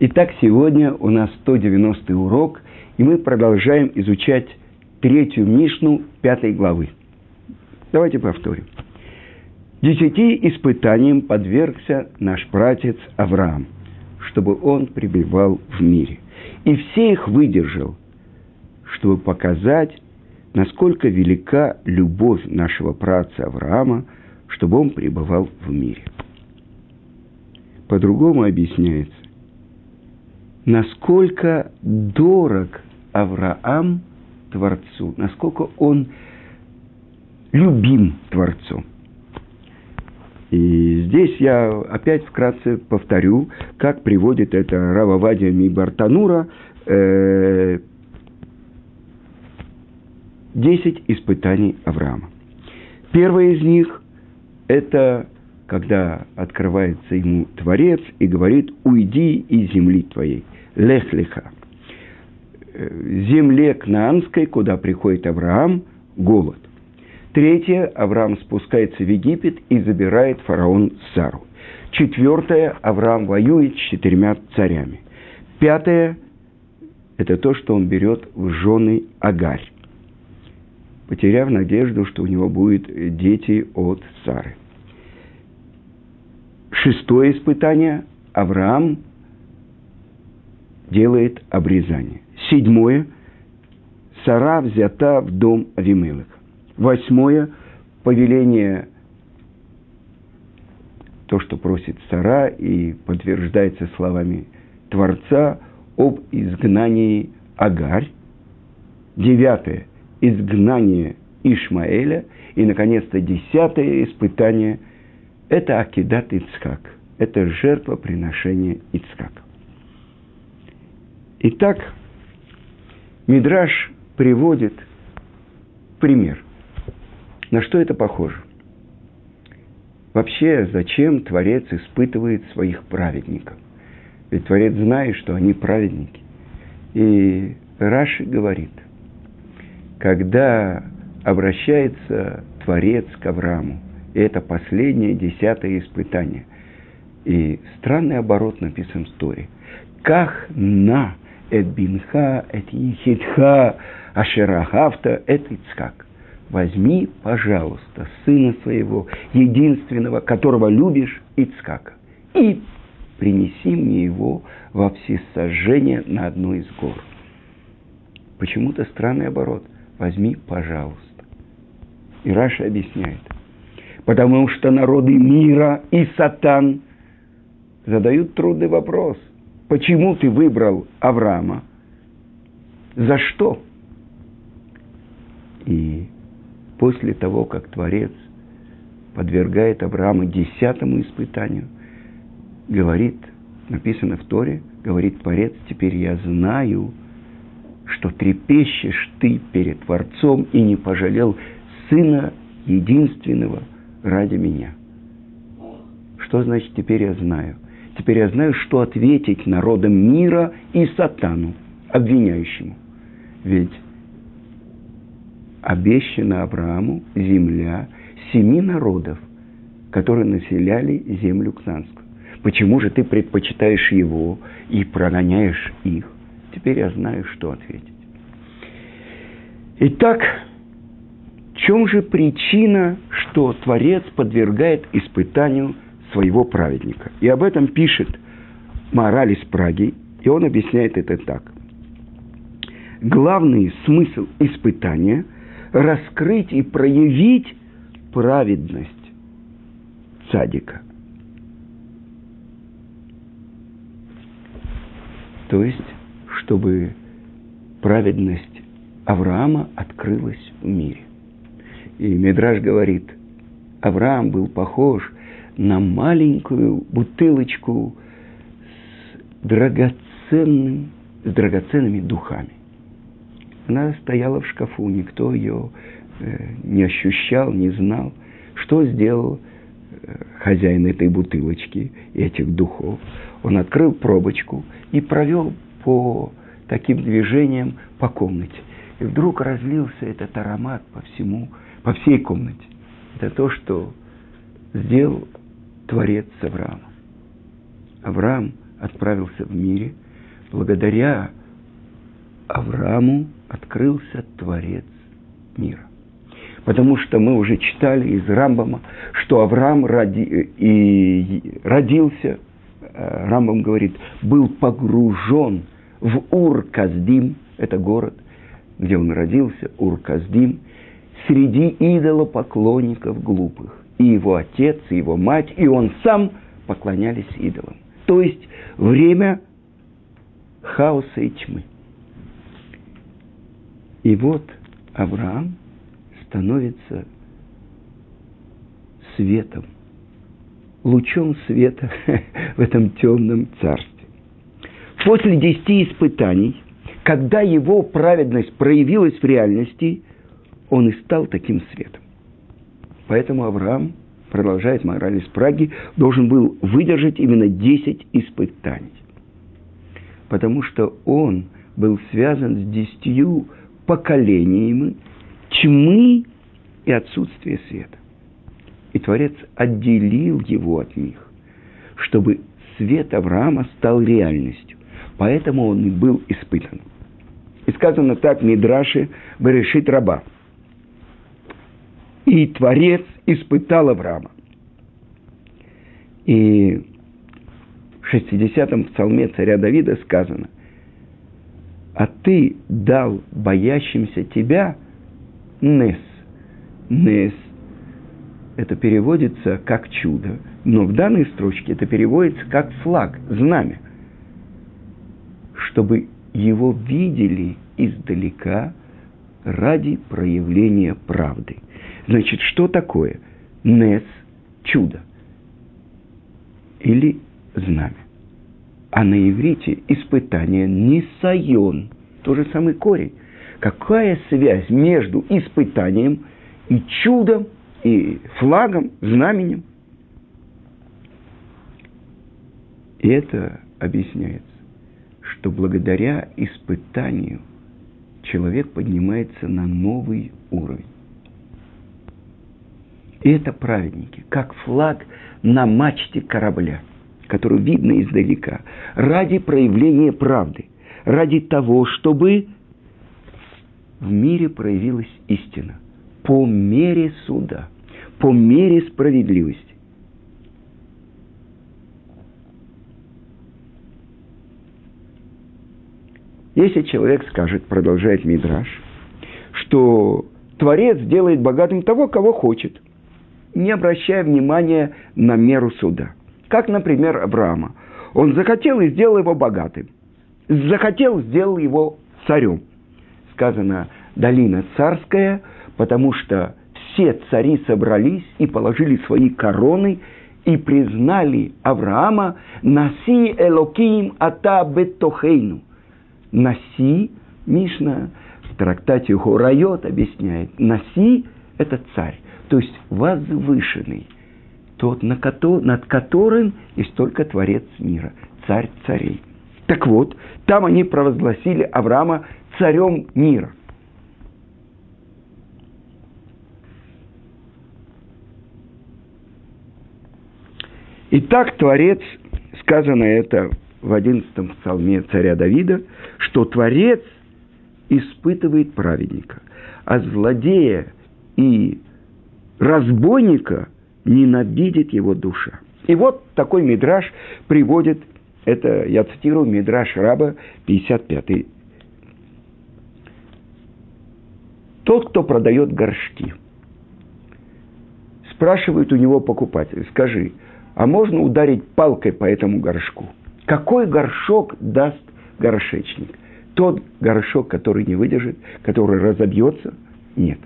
Итак, сегодня у нас 190 урок, и мы продолжаем изучать третью Мишну пятой главы. Давайте повторим. Десяти испытаниям подвергся наш братец Авраам, чтобы он пребывал в мире. И все их выдержал, чтобы показать, насколько велика любовь нашего праца Авраама, чтобы он пребывал в мире. По-другому объясняется, насколько дорог Авраам Творцу, насколько он любим Творцом. И здесь я опять вкратце повторю, как приводит это Рававадия Мибартанура, э, 10 испытаний Авраама. Первое из них – это когда открывается ему Творец и говорит «Уйди из земли твоей, лех-леха». Э, земле Кнаанской, куда приходит Авраам, голод. Третье, Авраам спускается в Египет и забирает фараон Сару. Четвертое, Авраам воюет с четырьмя царями. Пятое, это то, что он берет в жены Агарь потеряв надежду, что у него будут дети от Сары. Шестое испытание – Авраам делает обрезание. Седьмое – Сара взята в дом Авимелеха. Восьмое – повеление, то, что просит Сара и подтверждается словами Творца об изгнании Агарь. Девятое – изгнание Ишмаэля. И, наконец-то, десятое испытание – это Акидат Ицхак. Это жертвоприношение Ицхака. Итак, Мидраш приводит пример. На что это похоже? Вообще, зачем Творец испытывает своих праведников? Ведь Творец знает, что они праведники. И Раши говорит, когда обращается Творец к Аврааму. И это последнее, десятое испытание. И странный оборот написан в Торе. Ках на эт бинха, ашерахавта, эт. Возьми, пожалуйста, сына своего, единственного, которого любишь, Ицкака, и принеси мне его во всесожжение на одну из гор. Почему-то странный оборот возьми, пожалуйста. И Раша объясняет. Потому что народы мира и сатан задают трудный вопрос. Почему ты выбрал Авраама? За что? И после того, как Творец подвергает Авраама десятому испытанию, говорит, написано в Торе, говорит Творец, теперь я знаю, что трепещешь ты перед Творцом и не пожалел Сына единственного ради меня. Что значит теперь я знаю? Теперь я знаю, что ответить народам мира и сатану, обвиняющему. Ведь обещана Аврааму земля семи народов, которые населяли землю Кнанскую. Почему же ты предпочитаешь его и прогоняешь их? Теперь я знаю, что ответить. Итак, в чем же причина, что Творец подвергает испытанию своего праведника? И об этом пишет Мораль из Праги, и он объясняет это так. Главный смысл испытания – раскрыть и проявить праведность цадика. То есть чтобы праведность Авраама открылась в мире. И Медраж говорит, Авраам был похож на маленькую бутылочку с драгоценным, с драгоценными духами. Она стояла в шкафу, никто ее э, не ощущал, не знал. Что сделал э, хозяин этой бутылочки, этих духов? Он открыл пробочку и провел по таким движением по комнате. И вдруг разлился этот аромат по всему, по всей комнате. Это то, что сделал Творец с. Авраам отправился в мире, благодаря Аврааму открылся Творец мира. Потому что мы уже читали из Рамбама, что Авраам роди, и родился, э, Рамбам говорит, был погружен в Ур-Каздим, это город, где он родился, Ур-Каздим, среди идолопоклонников глупых. И его отец, и его мать, и он сам поклонялись идолам. То есть время хаоса и тьмы. И вот Авраам становится светом, лучом света в этом темном царстве. После десяти испытаний, когда его праведность проявилась в реальности, он и стал таким светом. Поэтому Авраам, продолжает мораль из Праги, должен был выдержать именно десять испытаний. Потому что он был связан с десятью поколениями тьмы и отсутствия света. И Творец отделил его от них, чтобы свет Авраама стал реальностью. Поэтому он и был испытан. И сказано так Мидраши Берешит Раба. И Творец испытал Авраама. И в 60-м псалме царя Давида сказано, а ты дал боящимся тебя Нес. Нес – это переводится как чудо, но в данной строчке это переводится как флаг, знамя, чтобы его видели издалека ради проявления правды. Значит, что такое Нес – чудо или знамя? А на иврите испытание нисайон, то же самый корень. Какая связь между испытанием и чудом, и флагом, знаменем? И это объясняется, что благодаря испытанию человек поднимается на новый уровень. И это праведники, как флаг на мачте корабля – которую видно издалека, ради проявления правды, ради того, чтобы в мире проявилась истина по мере суда, по мере справедливости. Если человек скажет, продолжает Мидраш, что Творец делает богатым того, кого хочет, не обращая внимания на меру суда – как, например, Авраама. Он захотел и сделал его богатым. Захотел, сделал его царем. Сказано, долина царская, потому что все цари собрались и положили свои короны и признали Авраама «Наси Элоким ата бетохейну». «Наси» Мишна в трактате Хорайот объясняет «Наси» – это царь, то есть возвышенный – тот, над которым есть только Творец мира, царь царей. Так вот, там они провозгласили Авраама царем мира. Итак, Творец, сказано это в одиннадцатом псалме царя Давида, что Творец испытывает праведника, а злодея и разбойника ненавидит его душа. И вот такой мидраж приводит, это я цитирую мидраж раба 55 Тот, кто продает горшки, спрашивает у него покупатель, скажи, а можно ударить палкой по этому горшку? Какой горшок даст горшечник? Тот горшок, который не выдержит, который разобьется? Нет.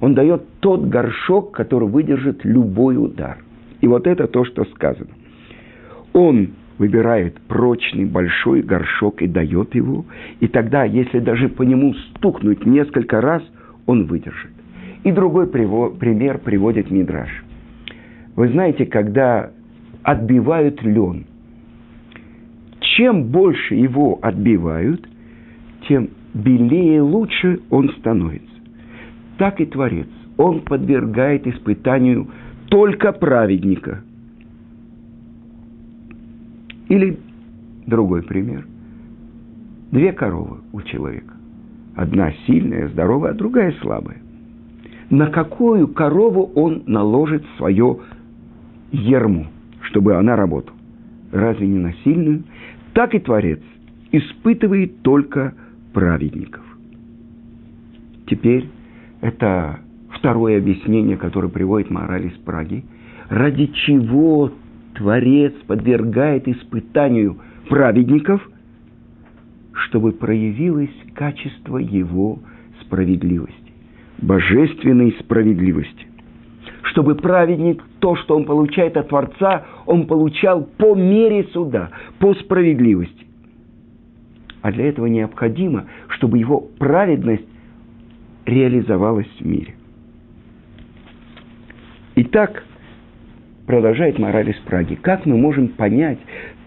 Он дает тот горшок, который выдержит любой удар. И вот это то, что сказано. Он выбирает прочный большой горшок и дает его, и тогда, если даже по нему стукнуть несколько раз, он выдержит. И другой пример приводит Мидраш. Вы знаете, когда отбивают лен, чем больше его отбивают, тем белее и лучше он становится так и Творец. Он подвергает испытанию только праведника. Или другой пример. Две коровы у человека. Одна сильная, здоровая, а другая слабая. На какую корову он наложит свое ерму, чтобы она работала? Разве не на сильную? Так и Творец испытывает только праведников. Теперь это второе объяснение, которое приводит мораль из Праги. Ради чего Творец подвергает испытанию праведников, чтобы проявилось качество его справедливости, божественной справедливости. Чтобы праведник то, что он получает от Творца, он получал по мере суда, по справедливости. А для этого необходимо, чтобы его праведность реализовалась в мире. Итак, продолжает мораль из Праги, как мы можем понять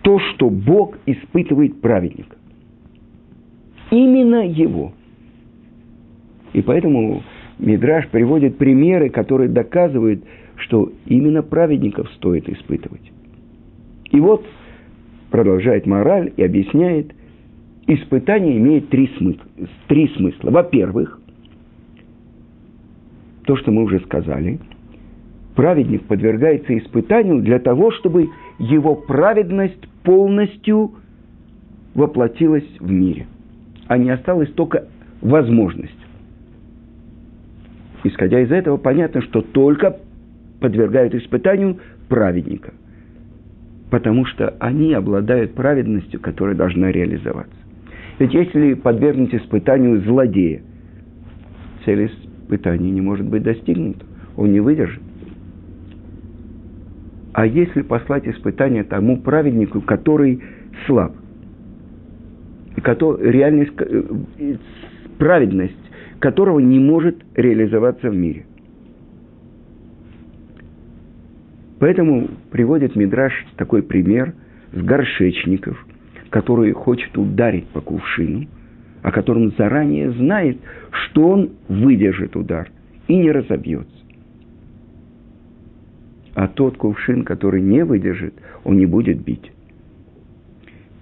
то, что Бог испытывает праведника? Именно его. И поэтому Мидраш приводит примеры, которые доказывают, что именно праведников стоит испытывать. И вот продолжает мораль и объясняет, испытание имеет три смысла. Три смысла. Во-первых, то, что мы уже сказали, праведник подвергается испытанию для того, чтобы его праведность полностью воплотилась в мире, а не осталась только возможность. Исходя из этого, понятно, что только подвергают испытанию праведника, потому что они обладают праведностью, которая должна реализоваться. Ведь если подвергнуть испытанию злодея, цель испытания не может быть достигнута, он не выдержит. А если послать испытание тому праведнику, который слаб, и который, реальность, э, праведность которого не может реализоваться в мире. Поэтому приводит Мидраш такой пример с горшечников, который хочет ударить по кувшину, о котором заранее знает, что он выдержит удар и не разобьется. А тот кувшин, который не выдержит, он не будет бить.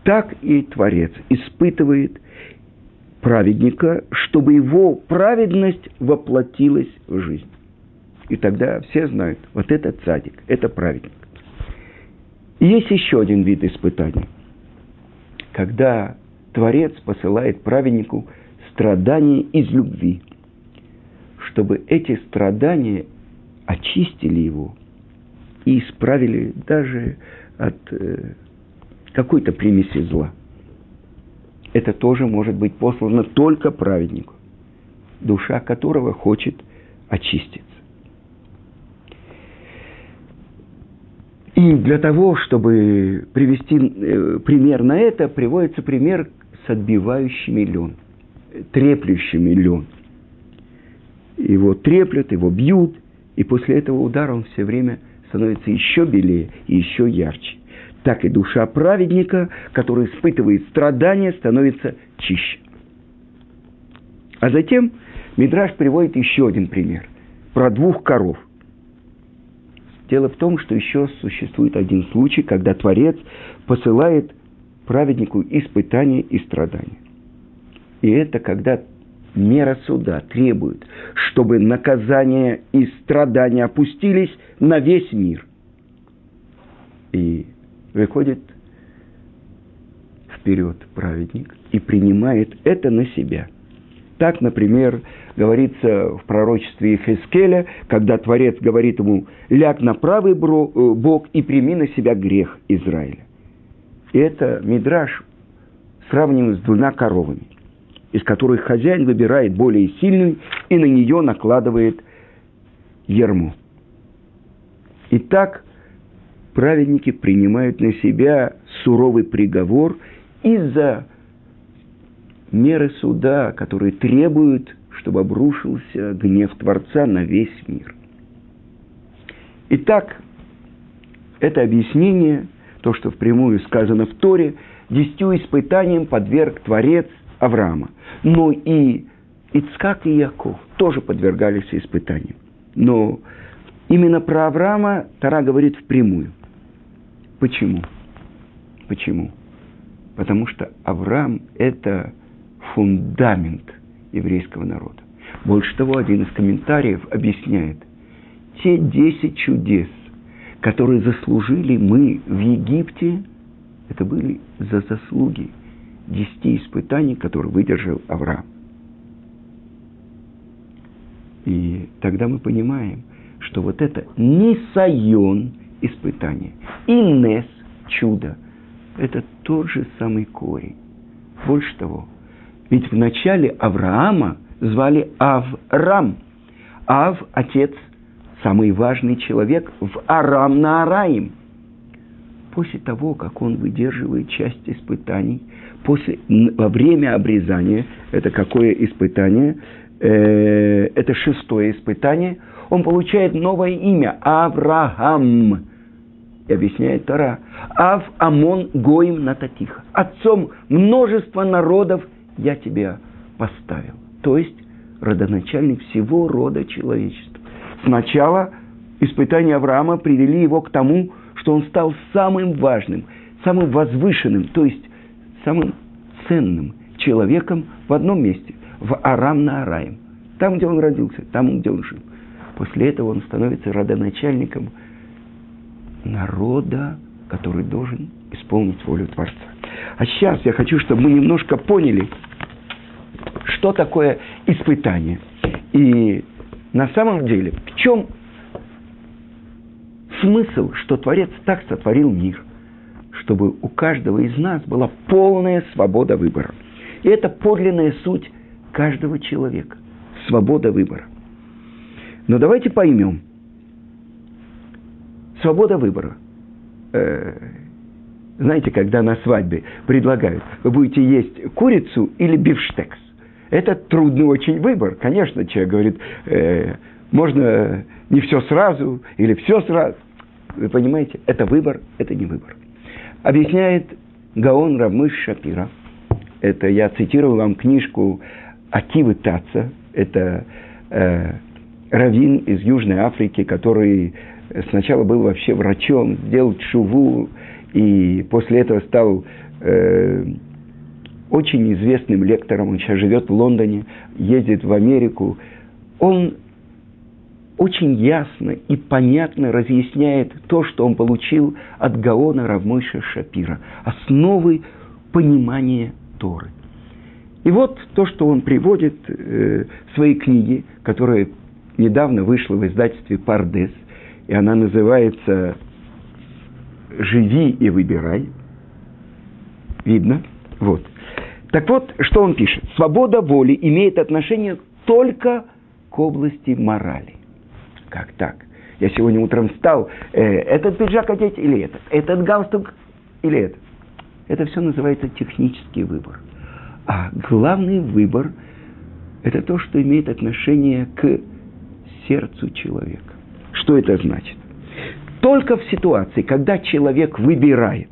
Так и Творец испытывает праведника, чтобы его праведность воплотилась в жизнь. И тогда все знают, вот это цадик, это праведник. Есть еще один вид испытаний. Когда Творец посылает праведнику страдания из любви, чтобы эти страдания очистили его и исправили даже от э, какой-то примеси зла – это тоже может быть послано только праведнику, душа которого хочет очиститься. И для того, чтобы привести э, пример на это, приводится пример с отбивающими лен, треплющими лен. Его треплют, его бьют, и после этого удара он все время становится еще белее и еще ярче так и душа праведника, который испытывает страдания, становится чище. А затем Мидраш приводит еще один пример про двух коров. Дело в том, что еще существует один случай, когда Творец посылает праведнику испытания и страдания. И это когда мера суда требует, чтобы наказание и страдания опустились на весь мир. И выходит вперед праведник и принимает это на себя. Так, например, говорится в пророчестве Хескеля, когда Творец говорит ему «ляг на правый э, бок и прими на себя грех Израиля». И это Мидраш сравниваем с двумя коровами, из которых хозяин выбирает более сильную и на нее накладывает ерму. Итак, праведники принимают на себя суровый приговор из-за меры суда, которые требуют, чтобы обрушился гнев Творца на весь мир. Итак, это объяснение, то, что впрямую сказано в Торе, десятью испытаниям подверг Творец Авраама. Но и Ицкак и Яков тоже подвергались испытаниям. Но именно про Авраама Тара говорит впрямую – Почему? Почему? Потому что Авраам – это фундамент еврейского народа. Больше того, один из комментариев объясняет, те десять чудес, которые заслужили мы в Египте, это были за заслуги десяти испытаний, которые выдержал Авраам. И тогда мы понимаем, что вот это нисайон испытание и нес чудо – это тот же самый корень. Больше того, ведь в начале Авраама звали Аврам. Ав – отец, самый важный человек в Арам на Араим. После того, как он выдерживает часть испытаний, после, во время обрезания, это какое испытание – э, это шестое испытание, он получает новое имя – Авраам. И объясняет Тара. Ав Амон Гоим Нататиха. Отцом множества народов я тебя поставил. То есть родоначальник всего рода человечества. Сначала испытания Авраама привели его к тому, что он стал самым важным, самым возвышенным, то есть самым ценным человеком в одном месте в Арам на Араим. Там, где он родился, там, где он жил. После этого он становится родоначальником народа, который должен исполнить волю Творца. А сейчас я хочу, чтобы мы немножко поняли, что такое испытание. И на самом деле, в чем смысл, что Творец так сотворил мир, чтобы у каждого из нас была полная свобода выбора. И это подлинная суть каждого человека. Свобода выбора. Но давайте поймем. Свобода выбора. Э, знаете, когда на свадьбе предлагают, вы будете есть курицу или бифштекс. Это трудный очень выбор. Конечно, человек говорит, э, можно не все сразу или все сразу. Вы понимаете, это выбор, это не выбор. Объясняет Гаон Рамыш Шапира. Это я цитирую вам книжку Акивы Таца, это э, раввин из Южной Африки, который сначала был вообще врачом, сделал чуву, и после этого стал э, очень известным лектором, он сейчас живет в Лондоне, ездит в Америку. Он очень ясно и понятно разъясняет то, что он получил от Гаона Равмойша Шапира, основы понимания Торы – и вот то, что он приводит э, в своей книге, которая недавно вышла в издательстве «Пардес», и она называется «Живи и выбирай». Видно? Вот. Так вот, что он пишет. Свобода воли имеет отношение только к области морали. Как так? Я сегодня утром встал, э, этот пиджак одеть или этот, этот галстук или этот. Это все называется технический выбор – а главный выбор – это то, что имеет отношение к сердцу человека. Что это значит? Только в ситуации, когда человек выбирает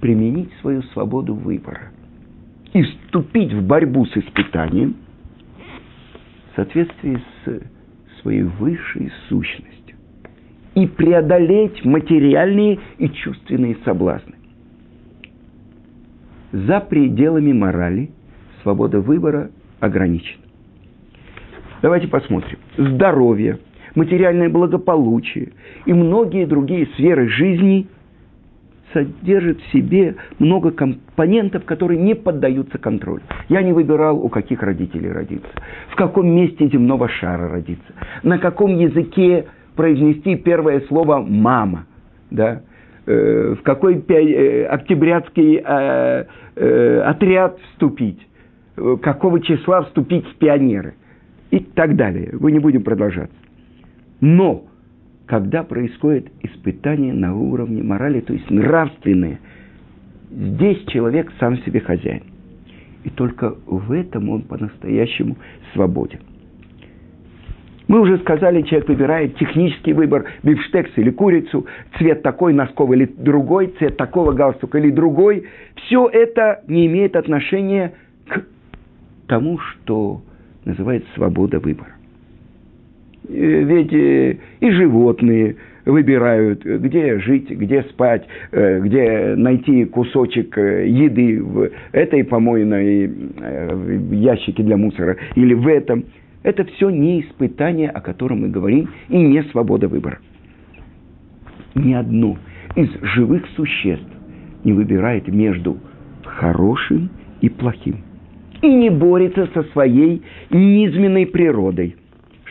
применить свою свободу выбора и вступить в борьбу с испытанием в соответствии с своей высшей сущностью и преодолеть материальные и чувственные соблазны за пределами морали свобода выбора ограничена. Давайте посмотрим. Здоровье, материальное благополучие и многие другие сферы жизни содержат в себе много компонентов, которые не поддаются контролю. Я не выбирал, у каких родителей родиться, в каком месте земного шара родиться, на каком языке произнести первое слово «мама». Да? Э, в какой э, октябрятский э, отряд вступить, какого числа вступить в пионеры и так далее. Мы не будем продолжаться. Но когда происходит испытание на уровне морали, то есть нравственное, здесь человек сам себе хозяин. И только в этом он по-настоящему свободен. Мы уже сказали, человек выбирает технический выбор, бифштекс или курицу, цвет такой носков или другой, цвет такого галстука или другой. Все это не имеет отношения к тому, что называется свобода выбора. Э, ведь э, и животные выбирают, где жить, где спать, э, где найти кусочек еды в этой помойной ящике для мусора или в этом. Это все не испытание, о котором мы говорим, и не свобода выбора. Ни одно из живых существ не выбирает между хорошим и плохим. И не борется со своей низменной природой,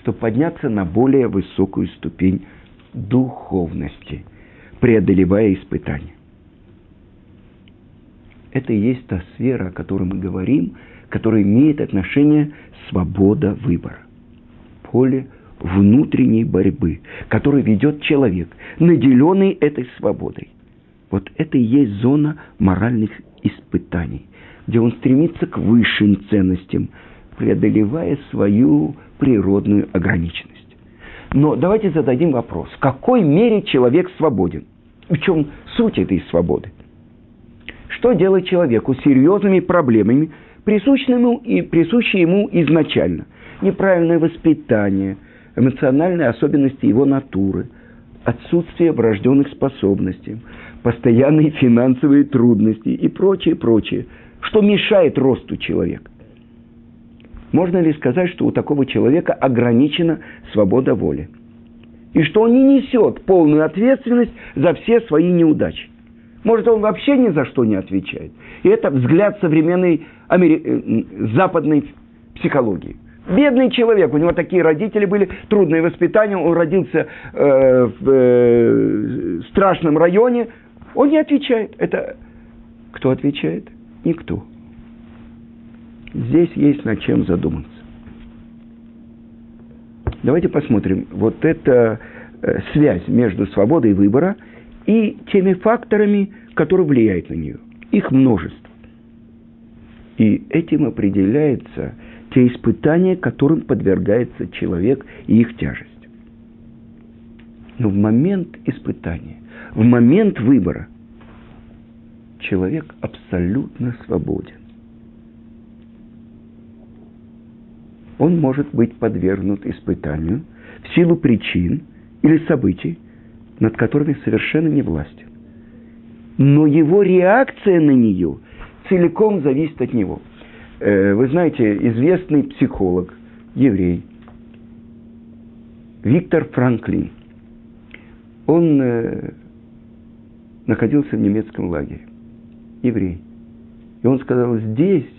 чтобы подняться на более высокую ступень духовности, преодолевая испытания. Это и есть та сфера, о которой мы говорим, которая имеет отношение свобода выбора. Поле внутренней борьбы, которую ведет человек, наделенный этой свободой. Вот это и есть зона моральных испытаний, где он стремится к высшим ценностям, преодолевая свою природную ограниченность. Но давайте зададим вопрос, в какой мере человек свободен? В чем суть этой свободы? Что делать человеку с серьезными проблемами, присущими ему и присущие ему изначально? Неправильное воспитание, эмоциональные особенности его натуры, отсутствие врожденных способностей, постоянные финансовые трудности и прочее, прочее, что мешает росту человека. Можно ли сказать, что у такого человека ограничена свобода воли? И что он не несет полную ответственность за все свои неудачи? Может, он вообще ни за что не отвечает? И это взгляд современной амери... Э, западной психологии. Бедный человек, у него такие родители были, трудное воспитание, он родился э, в э, страшном районе, он не отвечает. Это кто отвечает? Никто. Здесь есть над чем задуматься. Давайте посмотрим. Вот эта э, связь между свободой выбора и теми факторами, которые влияют на нее. Их множество. И этим определяется те испытания, которым подвергается человек и их тяжесть. Но в момент испытания, в момент выбора, человек абсолютно свободен. Он может быть подвергнут испытанию в силу причин или событий, над которыми совершенно не властен. Но его реакция на нее целиком зависит от него. Э, вы знаете, известный психолог, еврей, Виктор Франклин, он э, находился в немецком лагере, еврей. И он сказал, здесь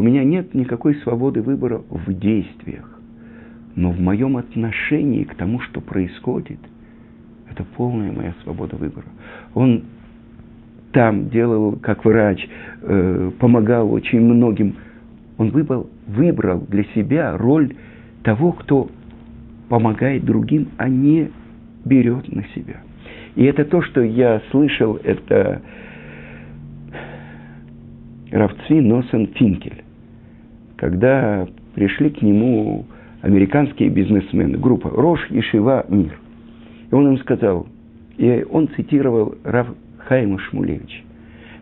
у меня нет никакой свободы выбора в действиях. Но в моем отношении к тому, что происходит, это полная моя свобода выбора. Он там делал, как врач, э, помогал очень многим. Он выбрал, выбрал для себя роль того, кто помогает другим, а не берет на себя. И это то, что я слышал, это Равцви Носен Финкель когда пришли к нему американские бизнесмены, группа Рош Ешива Мир. И он им сказал, и он цитировал Рав Хайма Шмулевич,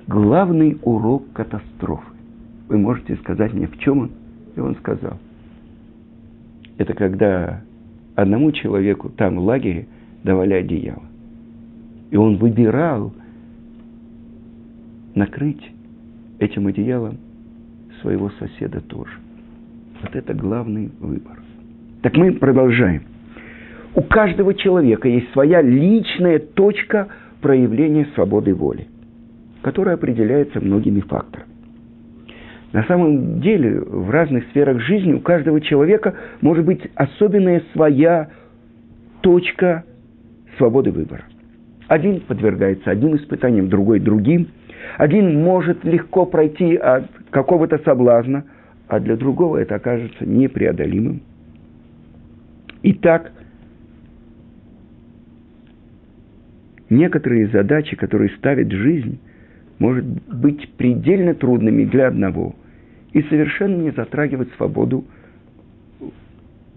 главный урок катастрофы. Вы можете сказать мне, в чем он? И он сказал, это когда одному человеку там в лагере давали одеяло. И он выбирал накрыть этим одеялом своего соседа тоже. Вот это главный выбор. Так мы продолжаем. У каждого человека есть своя личная точка проявления свободы воли, которая определяется многими факторами. На самом деле, в разных сферах жизни у каждого человека может быть особенная своя точка свободы выбора. Один подвергается одним испытаниям, другой другим. Один может легко пройти от какого-то соблазна, а для другого это окажется непреодолимым. Итак, некоторые задачи, которые ставит жизнь, может быть предельно трудными для одного и совершенно не затрагивать свободу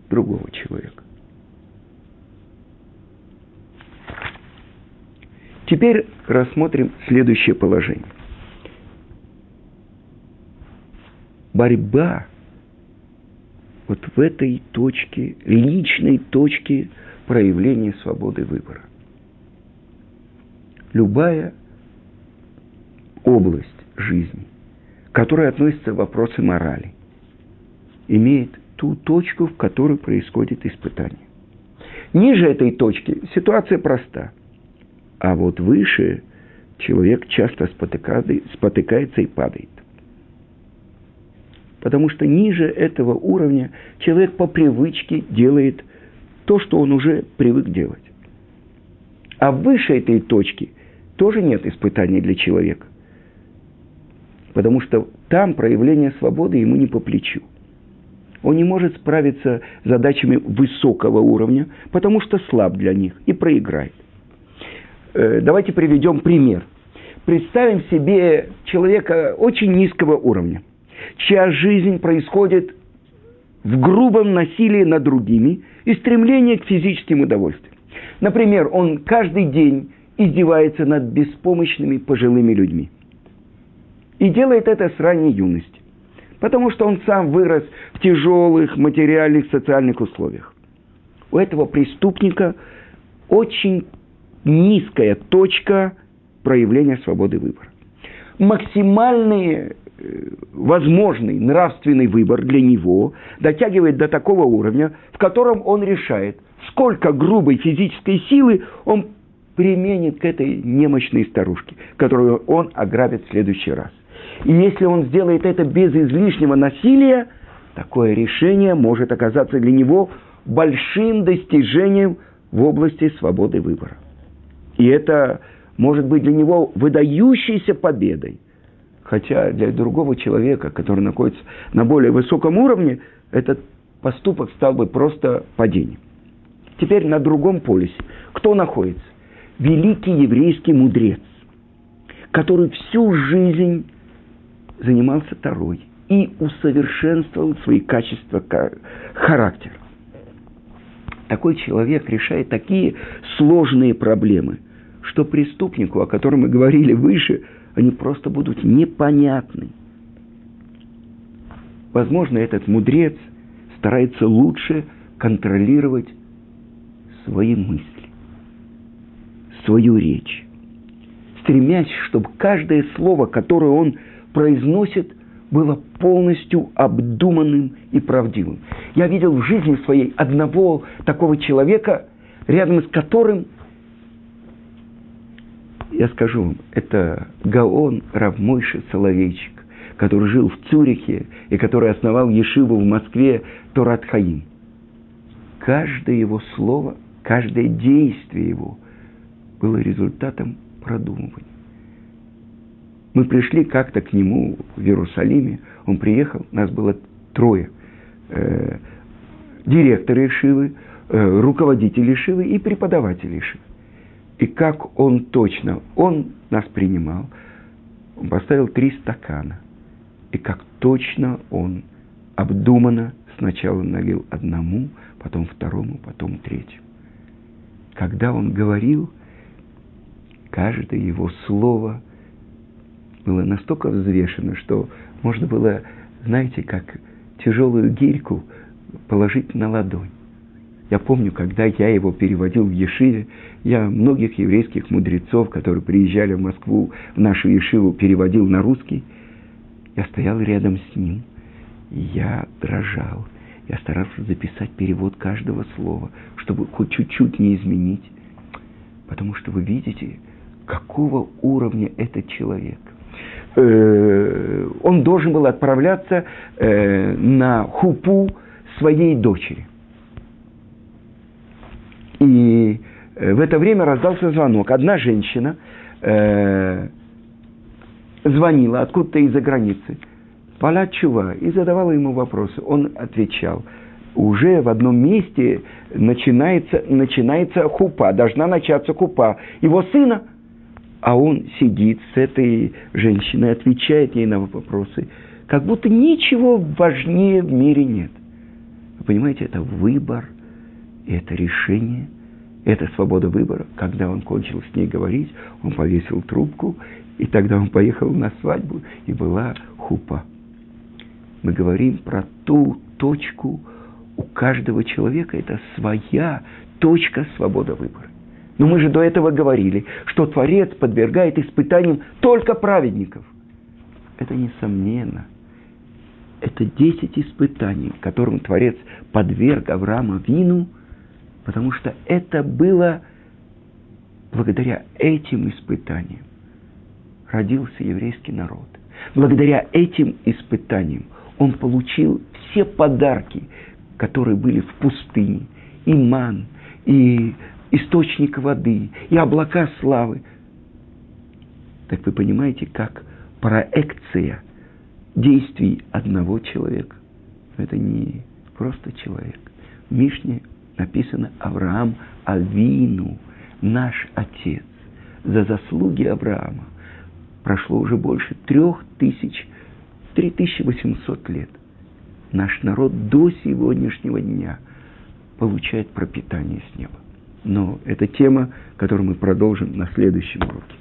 другого человека. Теперь рассмотрим следующее положение. Борьба вот в этой точке, личной точке проявление свободы выбора. Любая область жизни, которая относится к вопросу морали, имеет ту точку, в которой происходит испытание. Ниже этой точки ситуация проста, а вот выше человек часто спотыкается и падает. Потому что ниже этого уровня человек по привычке делает то, что он уже привык делать. А выше этой точки тоже нет испытаний для человека. Потому что там проявление свободы ему не по плечу. Он не может справиться с задачами высокого уровня, потому что слаб для них и проиграет. Э, давайте приведем пример. Представим себе человека очень низкого уровня, чья жизнь происходит в грубом насилии над другими и стремлении к физическим удовольствиям. Например, он каждый день издевается над беспомощными пожилыми людьми. И делает это с ранней юности. Потому что он сам вырос в тяжелых материальных социальных условиях. У этого преступника очень низкая точка проявления свободы выбора. Максимальный э, возможный нравственный выбор для него дотягивает до такого уровня, в котором он решает, сколько грубой физической силы он применит к этой немощной старушке, которую он ограбит в следующий раз. И если он сделает это без излишнего насилия, такое решение может оказаться для него большим достижением в области свободы выбора. И это может быть для него выдающейся победой. Хотя для другого человека, который находится на более высоком уровне, этот поступок стал бы просто падением. Теперь на другом полюсе. Кто находится? Великий еврейский мудрец, который всю жизнь занимался Тарой и усовершенствовал свои качества характера. Такой человек решает такие сложные проблемы, что преступнику, о котором мы говорили выше, они просто будут непонятны. Возможно, этот мудрец старается лучше контролировать свои мысли, свою речь, стремясь, чтобы каждое слово, которое он произносит, было полностью обдуманным и правдивым. Я видел в жизни своей одного такого человека, рядом с которым, я скажу вам, это Гаон Равмойши Соловейчик, который жил в Цюрихе и который основал Ешиву в Москве Торат Хаим. Каждое его слово, каждое действие его было результатом продумывания. Мы пришли как-то к нему в Иерусалиме, он приехал, нас было трое. Э, директоры Ишивы, э, руководители Ишивы и преподаватели Ишивы. И как он точно, он нас принимал, он поставил три стакана. И как точно он обдуманно сначала налил одному, потом второму, потом третьему. Когда он говорил, каждое его слово – было настолько взвешено, что можно было, знаете, как тяжелую гирьку положить на ладонь. Я помню, когда я его переводил в Ешиве, я многих еврейских мудрецов, которые приезжали в Москву, в нашу Ешиву, переводил на русский. Я стоял рядом с ним, я дрожал. Я старался записать перевод каждого слова, чтобы хоть чуть-чуть не изменить. Потому что вы видите, какого уровня этот человек э, он должен был отправляться э, на хупу своей дочери. И э, в это время раздался звонок. Одна женщина э, звонила откуда-то из-за границы, Пала Чува, и задавала ему вопросы. Он отвечал. Уже в одном месте начинается, начинается хупа, должна начаться хупа. Его сына – а он сидит с этой женщиной, отвечает ей на вопросы, как будто ничего важнее в мире нет. Вы понимаете, это выбор, это решение, это свобода выбора. Когда он кончил с ней говорить, он повесил трубку, и тогда он поехал на свадьбу, и была хупа. Мы говорим про ту точку, у каждого человека это своя точка свобода выбора. Но мы же до этого говорили, что Творец подвергает испытаниям только праведников. Это несомненно. Это десять испытаний, которым Творец подверг Авраама вину, потому что это было благодаря этим испытаниям родился еврейский народ. Благодаря этим испытаниям он получил все подарки, которые были в пустыне. И ман, и источник воды, и облака славы. Так вы понимаете, как проекция действий одного человека. Это не просто человек. Мишне написано Авраам Авину, наш отец. За заслуги Авраама прошло уже больше трех тысяч, три тысячи восемьсот лет. Наш народ до сегодняшнего дня получает пропитание с неба. Но это тема, которую мы продолжим на следующем уроке.